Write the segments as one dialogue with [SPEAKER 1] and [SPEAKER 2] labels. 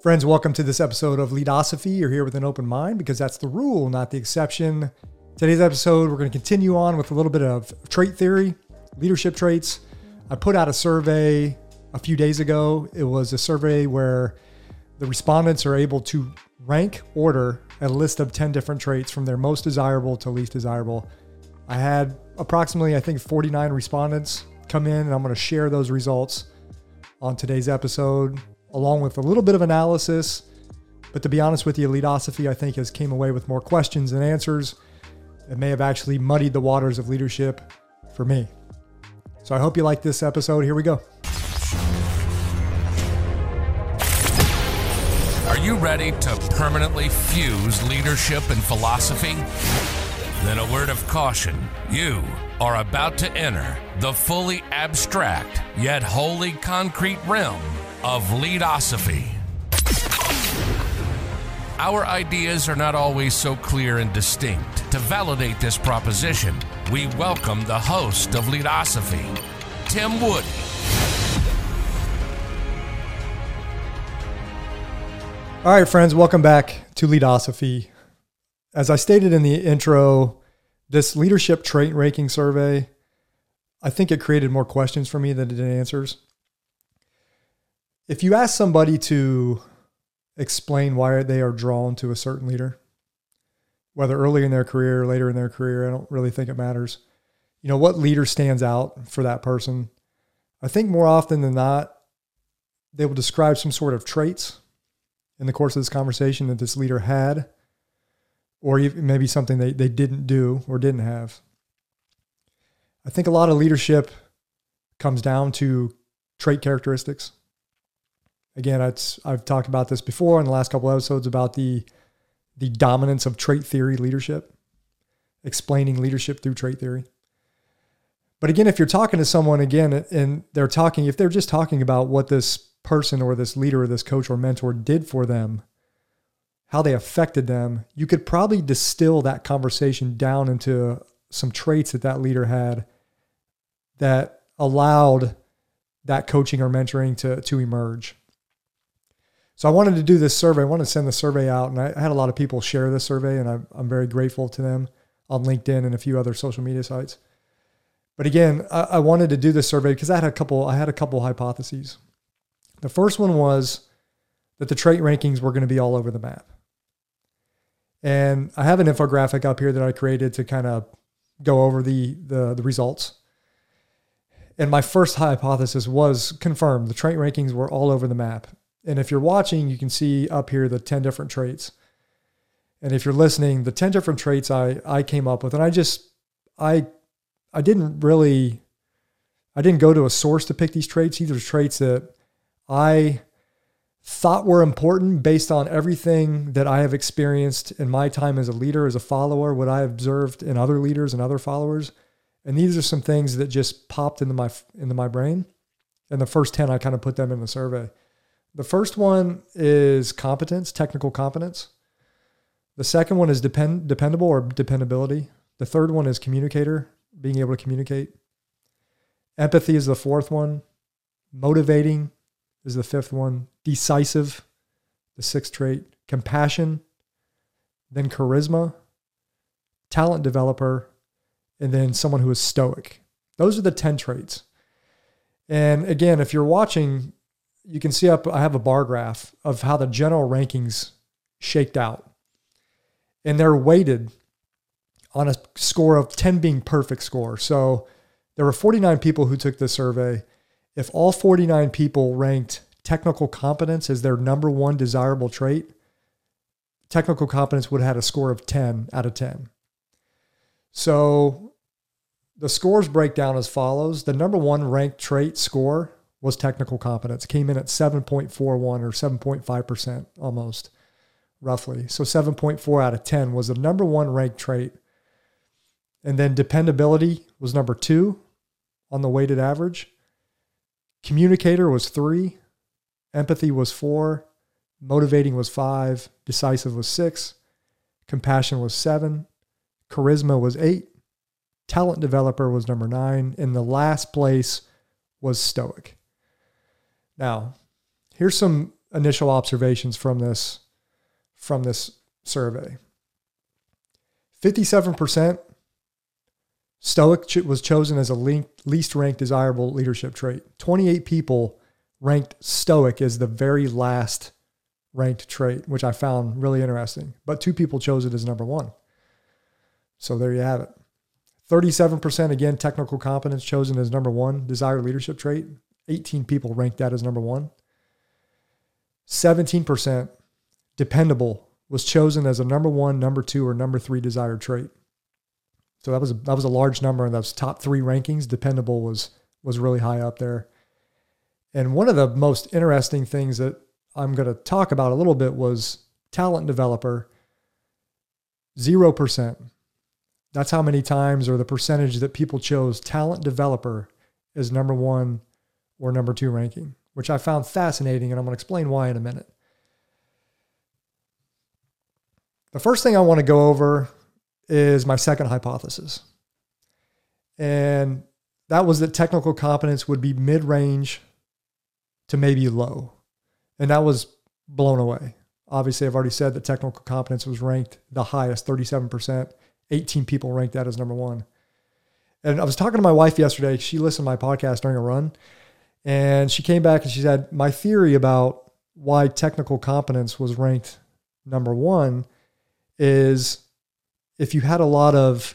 [SPEAKER 1] Friends, welcome to this episode of Leadosophy. You're here with an open mind because that's the rule, not the exception. Today's episode, we're going to continue on with a little bit of trait theory, leadership traits. I put out a survey a few days ago. It was a survey where the respondents are able to rank order a list of 10 different traits from their most desirable to least desirable. I had approximately, I think, 49 respondents come in, and I'm going to share those results on today's episode along with a little bit of analysis. But to be honest with you, Leadosophy, I think, has came away with more questions than answers. It may have actually muddied the waters of leadership for me. So I hope you like this episode. Here we go.
[SPEAKER 2] Are you ready to permanently fuse leadership and philosophy? Then a word of caution. You are about to enter the fully abstract yet wholly concrete realm of leadosophy. Our ideas are not always so clear and distinct. To validate this proposition, we welcome the host of Leadosophy, Tim Wood.
[SPEAKER 1] All right, friends, welcome back to Leadosophy. As I stated in the intro, this leadership trait ranking survey, I think it created more questions for me than it did answers if you ask somebody to explain why they are drawn to a certain leader, whether early in their career or later in their career, I don't really think it matters. You know, what leader stands out for that person? I think more often than not, they will describe some sort of traits in the course of this conversation that this leader had, or maybe something they, they didn't do or didn't have. I think a lot of leadership comes down to trait characteristics again, I've talked about this before in the last couple episodes about the the dominance of trait theory leadership, explaining leadership through trait theory. But again, if you're talking to someone again and they're talking, if they're just talking about what this person or this leader or this coach or mentor did for them, how they affected them, you could probably distill that conversation down into some traits that that leader had that allowed that coaching or mentoring to, to emerge. So I wanted to do this survey. I wanted to send the survey out, and I had a lot of people share the survey, and I'm, I'm very grateful to them on LinkedIn and a few other social media sites. But again, I, I wanted to do this survey because I had a couple. I had a couple hypotheses. The first one was that the trait rankings were going to be all over the map, and I have an infographic up here that I created to kind of go over the the, the results. And my first hypothesis was confirmed. The trait rankings were all over the map. And if you're watching, you can see up here the 10 different traits. And if you're listening, the 10 different traits I, I came up with, and I just, I, I didn't really, I didn't go to a source to pick these traits. These are traits that I thought were important based on everything that I have experienced in my time as a leader, as a follower, what I observed in other leaders and other followers. And these are some things that just popped into my into my brain. And the first 10 I kind of put them in the survey. The first one is competence, technical competence. The second one is depend, dependable or dependability. The third one is communicator, being able to communicate. Empathy is the fourth one. Motivating is the fifth one. Decisive, the sixth trait. Compassion, then charisma, talent developer, and then someone who is stoic. Those are the 10 traits. And again, if you're watching you can see up, I have a bar graph of how the general rankings shaked out. And they're weighted on a score of 10 being perfect score. So there were 49 people who took the survey. If all 49 people ranked technical competence as their number one desirable trait, technical competence would have had a score of 10 out of 10. So the scores break down as follows. The number one ranked trait score was technical competence. Came in at 7.41 or 7.5% almost, roughly. So 7.4 out of 10 was the number one ranked trait. And then dependability was number two on the weighted average. Communicator was three. Empathy was four. Motivating was five. Decisive was six. Compassion was seven. Charisma was eight. Talent developer was number nine. In the last place was stoic. Now, here's some initial observations from this from this survey. 57% Stoic was chosen as a least ranked desirable leadership trait. 28 people ranked Stoic as the very last ranked trait, which I found really interesting. But two people chose it as number one. So there you have it. 37% again, technical competence chosen as number one desired leadership trait. 18 people ranked that as number one. 17% dependable was chosen as a number one, number two, or number three desired trait. So that was a, that was a large number in those top three rankings. Dependable was was really high up there. And one of the most interesting things that I'm going to talk about a little bit was talent developer. Zero percent. That's how many times or the percentage that people chose talent developer as number one or number two ranking, which I found fascinating, and I'm going to explain why in a minute. The first thing I want to go over is my second hypothesis. And that was that technical competence would be mid range to maybe low. And that was blown away. Obviously, I've already said that technical competence was ranked the highest 37%. 18 people ranked that as number one. And I was talking to my wife yesterday. She listened to my podcast during a run. And she came back and she said, My theory about why technical competence was ranked number one is if you had a lot of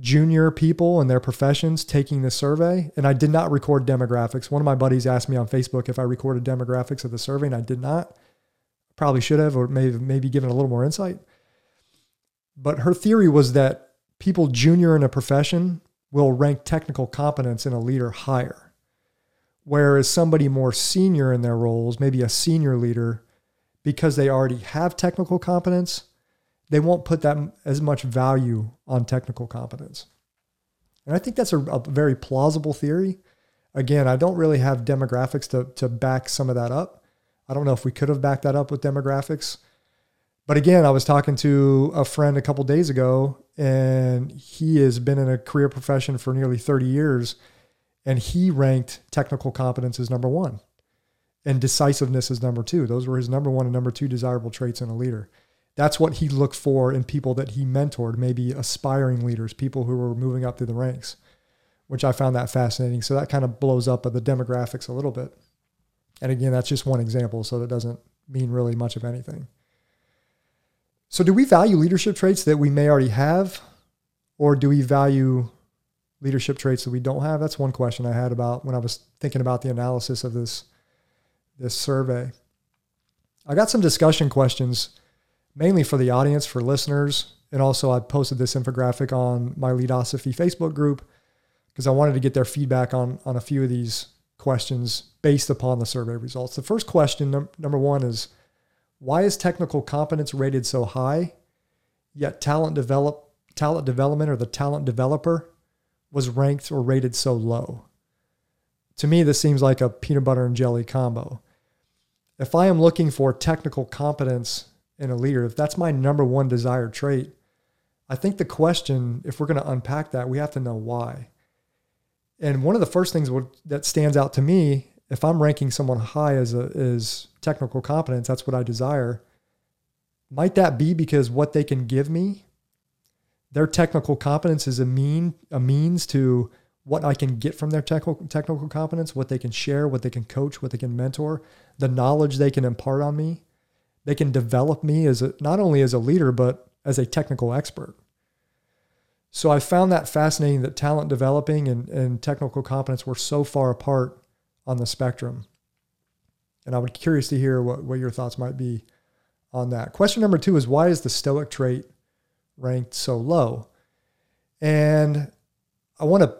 [SPEAKER 1] junior people in their professions taking this survey, and I did not record demographics. One of my buddies asked me on Facebook if I recorded demographics of the survey, and I did not. Probably should have, or maybe maybe given a little more insight. But her theory was that people junior in a profession will rank technical competence in a leader higher. Whereas somebody more senior in their roles, maybe a senior leader, because they already have technical competence, they won't put that as much value on technical competence. And I think that's a, a, very plausible theory. Again, I don't really have demographics to, to back some of that up. I don't know if we could have backed that up with demographics. But again, I was talking to a friend a couple days ago, and he has been in a career profession for nearly 30 years, and he ranked technical competence as number one and decisiveness as number two. Those were his number one and number two desirable traits in a leader that's what he looked for in people that he mentored, maybe aspiring leaders, people who were moving up through the ranks, which I found that fascinating. So that kind of blows up the demographics a little bit. And again, that's just one example, so that doesn't mean really much of anything. So, do we value leadership traits that we may already have, or do we value leadership traits that we don't have? That's one question I had about when I was thinking about the analysis of this this survey. I got some discussion questions mainly for the audience, for listeners. And also, I posted this infographic on my Leadosophy Facebook group because I wanted to get their feedback on, on a few of these questions based upon the survey results. The first question, num- number one, is why is technical competence rated so high, yet talent develop talent development or the talent developer was ranked or rated so low? To me, this seems like a peanut butter and jelly combo. If I am looking for technical competence in a leader, if that's my number one desired trait, I think the question, if we're going to unpack that, we have to know why. And one of the first things that stands out to me, if I'm ranking someone high as a as technical competence, that's what I desire. Might that be because what they can give me, their technical competence is a mean a means to what I can get from their technical technical competence, what they can share, what they can coach, what they can mentor, the knowledge they can impart on me they can develop me as a, not only as a leader, but as a technical expert. So I found that fascinating that talent developing and, and technical competence were so far apart on the spectrum. And I would be curious to hear what, what your thoughts might be on that. Question number two is why is the stoic trait ranked so low? And I want to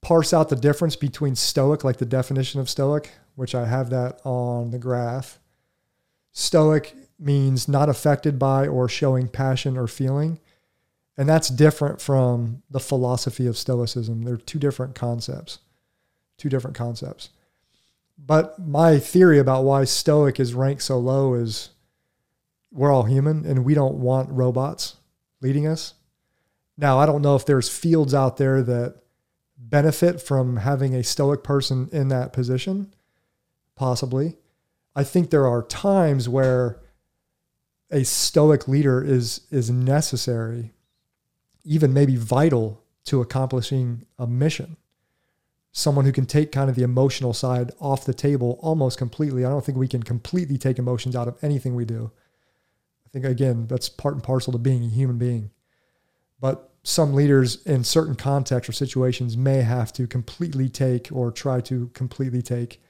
[SPEAKER 1] parse out the difference between stoic, like the definition of stoic, which I have that on the graph, Stoic means not affected by or showing passion or feeling. And that's different from the philosophy of Stoicism. They're two different concepts. Two different concepts. But my theory about why Stoic is ranked so low is we're all human and we don't want robots leading us. Now, I don't know if there's fields out there that benefit from having a Stoic person in that position, possibly. I think there are times where a stoic leader is is necessary, even maybe vital to accomplishing a mission. Someone who can take kind of the emotional side off the table almost completely. I don't think we can completely take emotions out of anything we do. I think again, that's part and parcel to being a human being. But some leaders in certain contexts or situations may have to completely take or try to completely take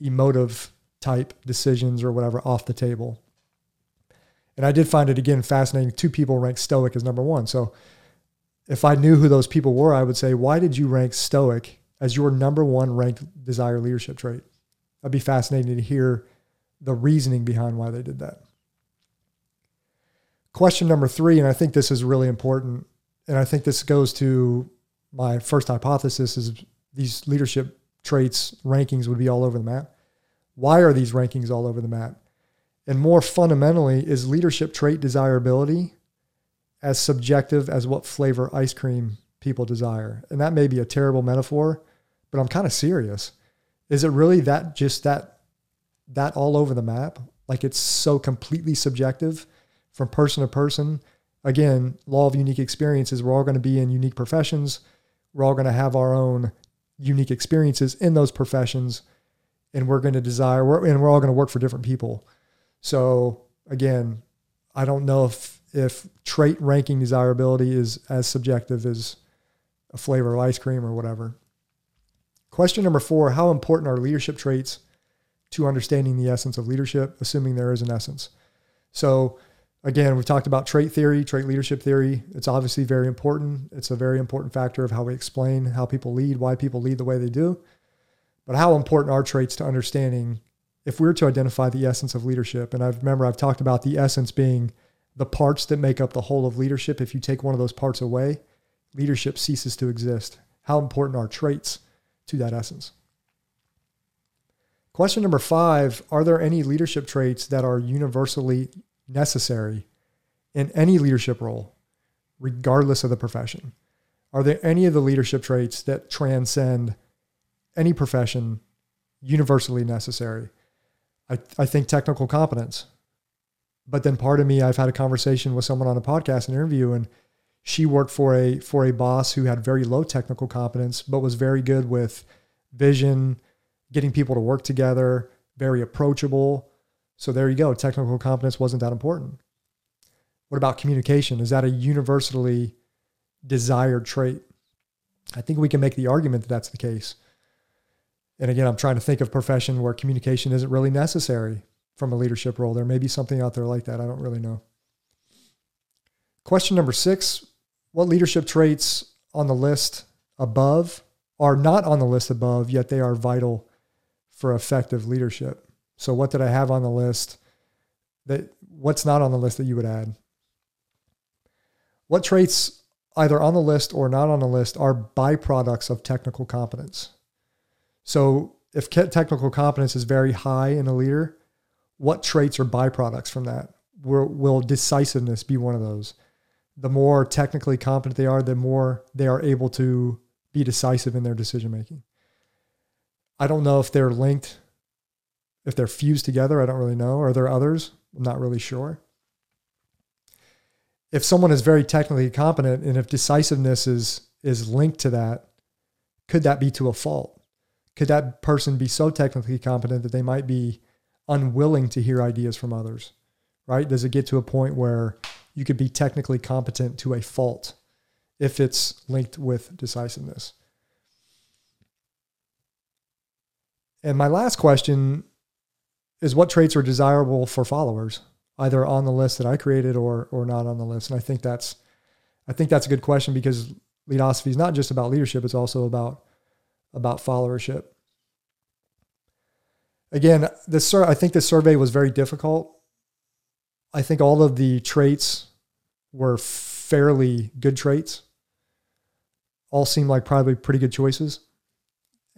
[SPEAKER 1] emotive type decisions or whatever off the table. And I did find it again fascinating. Two people ranked Stoic as number one. So if I knew who those people were, I would say, why did you rank Stoic as your number one ranked desire leadership trait? I'd be fascinated to hear the reasoning behind why they did that. Question number three, and I think this is really important, and I think this goes to my first hypothesis is these leadership traits rankings would be all over the map. Why are these rankings all over the map? And more fundamentally, is leadership trait desirability as subjective as what flavor ice cream people desire? And that may be a terrible metaphor, but I'm kind of serious. Is it really that just that that all over the map? Like it's so completely subjective from person to person. Again, law of unique experiences. We're all going to be in unique professions. We're all going to have our own unique experiences in those professions and we're going to desire we're, and we're all going to work for different people so again i don't know if if trait ranking desirability is as subjective as a flavor of ice cream or whatever question number four how important are leadership traits to understanding the essence of leadership assuming there is an essence so again we've talked about trait theory trait leadership theory it's obviously very important it's a very important factor of how we explain how people lead why people lead the way they do but how important are traits to understanding if we're to identify the essence of leadership? And I remember I've talked about the essence being the parts that make up the whole of leadership. If you take one of those parts away, leadership ceases to exist. How important are traits to that essence? Question number five Are there any leadership traits that are universally necessary in any leadership role, regardless of the profession? Are there any of the leadership traits that transcend any profession universally necessary. I, I think technical competence. But then part of me, I've had a conversation with someone on a podcast, an interview, and she worked for a for a boss who had very low technical competence, but was very good with vision, getting people to work together, very approachable. So there you go. Technical competence wasn't that important. What about communication? Is that a universally desired trait? I think we can make the argument that that's the case. And again, I'm trying to think of profession where communication isn't really necessary from a leadership role. There may be something out there like that. I don't really know. Question number six What leadership traits on the list above are not on the list above, yet they are vital for effective leadership? So, what did I have on the list? That what's not on the list that you would add? What traits, either on the list or not on the list, are byproducts of technical competence? So if technical competence is very high in a leader, what traits are byproducts from that? Will, will decisiveness be one of those? The more technically competent they are, the more they are able to be decisive in their decision making. I don't know if they're linked, if they're fused together. I don't really know. Are there others? I'm not really sure. If someone is very technically competent and if decisiveness is is linked to that, could that be to a fault? could that person be so technically competent that they might be unwilling to hear ideas from others? Right? Does it get to a point where you could be technically competent to a fault if it's linked with decisiveness? And my last question is what traits are desirable for followers, either on the list that I created or or not on the list? And I think that's I think that's a good question because leadosophy is not just about leadership, it's also about about followership. Again, this sur- I think this survey was very difficult. I think all of the traits were fairly good traits. All seemed like probably pretty good choices.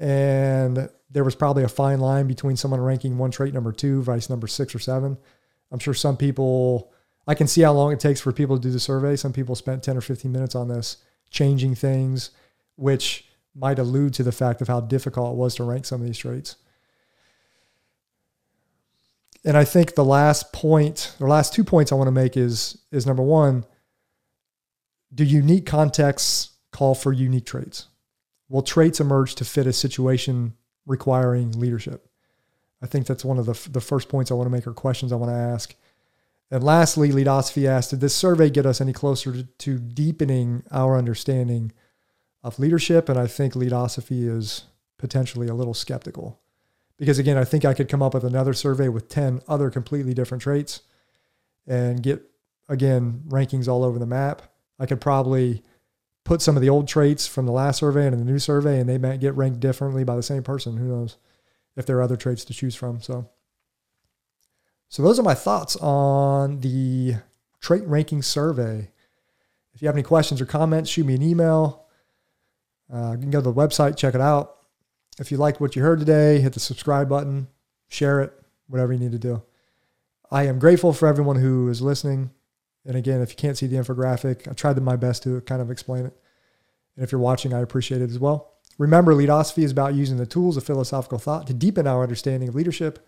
[SPEAKER 1] And there was probably a fine line between someone ranking one trait number two, vice number six or seven. I'm sure some people, I can see how long it takes for people to do the survey. Some people spent 10 or 15 minutes on this, changing things, which might allude to the fact of how difficult it was to rank some of these traits. and I think the last point, or last two points I want to make is is number one, do unique contexts call for unique traits? Will traits emerge to fit a situation requiring leadership? I think that's one of the, the first points I want to make or questions I want to ask. And lastly, Leadosophy asked, did this survey get us any closer to, to deepening our understanding of leadership? And I think Leadosophy is potentially a little skeptical. Because again, I think I could come up with another survey with 10 other completely different traits and get, again, rankings all over the map. I could probably put some of the old traits from the last survey and the new survey, and they might get ranked differently by the same person. Who knows if there are other traits to choose from? So, so those are my thoughts on the trait ranking survey. If you have any questions or comments, shoot me an email. Uh, you can go to the website, check it out. If you liked what you heard today, hit the subscribe button, share it, whatever you need to do. I am grateful for everyone who is listening. And again, if you can't see the infographic, I tried my best to kind of explain it. And if you're watching, I appreciate it as well. Remember, Leadosophy is about using the tools of philosophical thought to deepen our understanding of leadership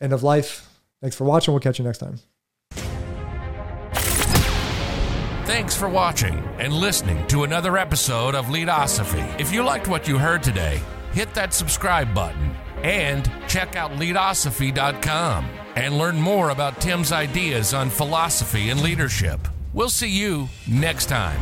[SPEAKER 1] and of life. Thanks for watching. We'll catch you next time.
[SPEAKER 2] Thanks for watching and listening to another episode of Leadosophy. If you liked what you heard today, hit that subscribe button and check out leadosophy.com and learn more about Tim's ideas on philosophy and leadership. We'll see you next time.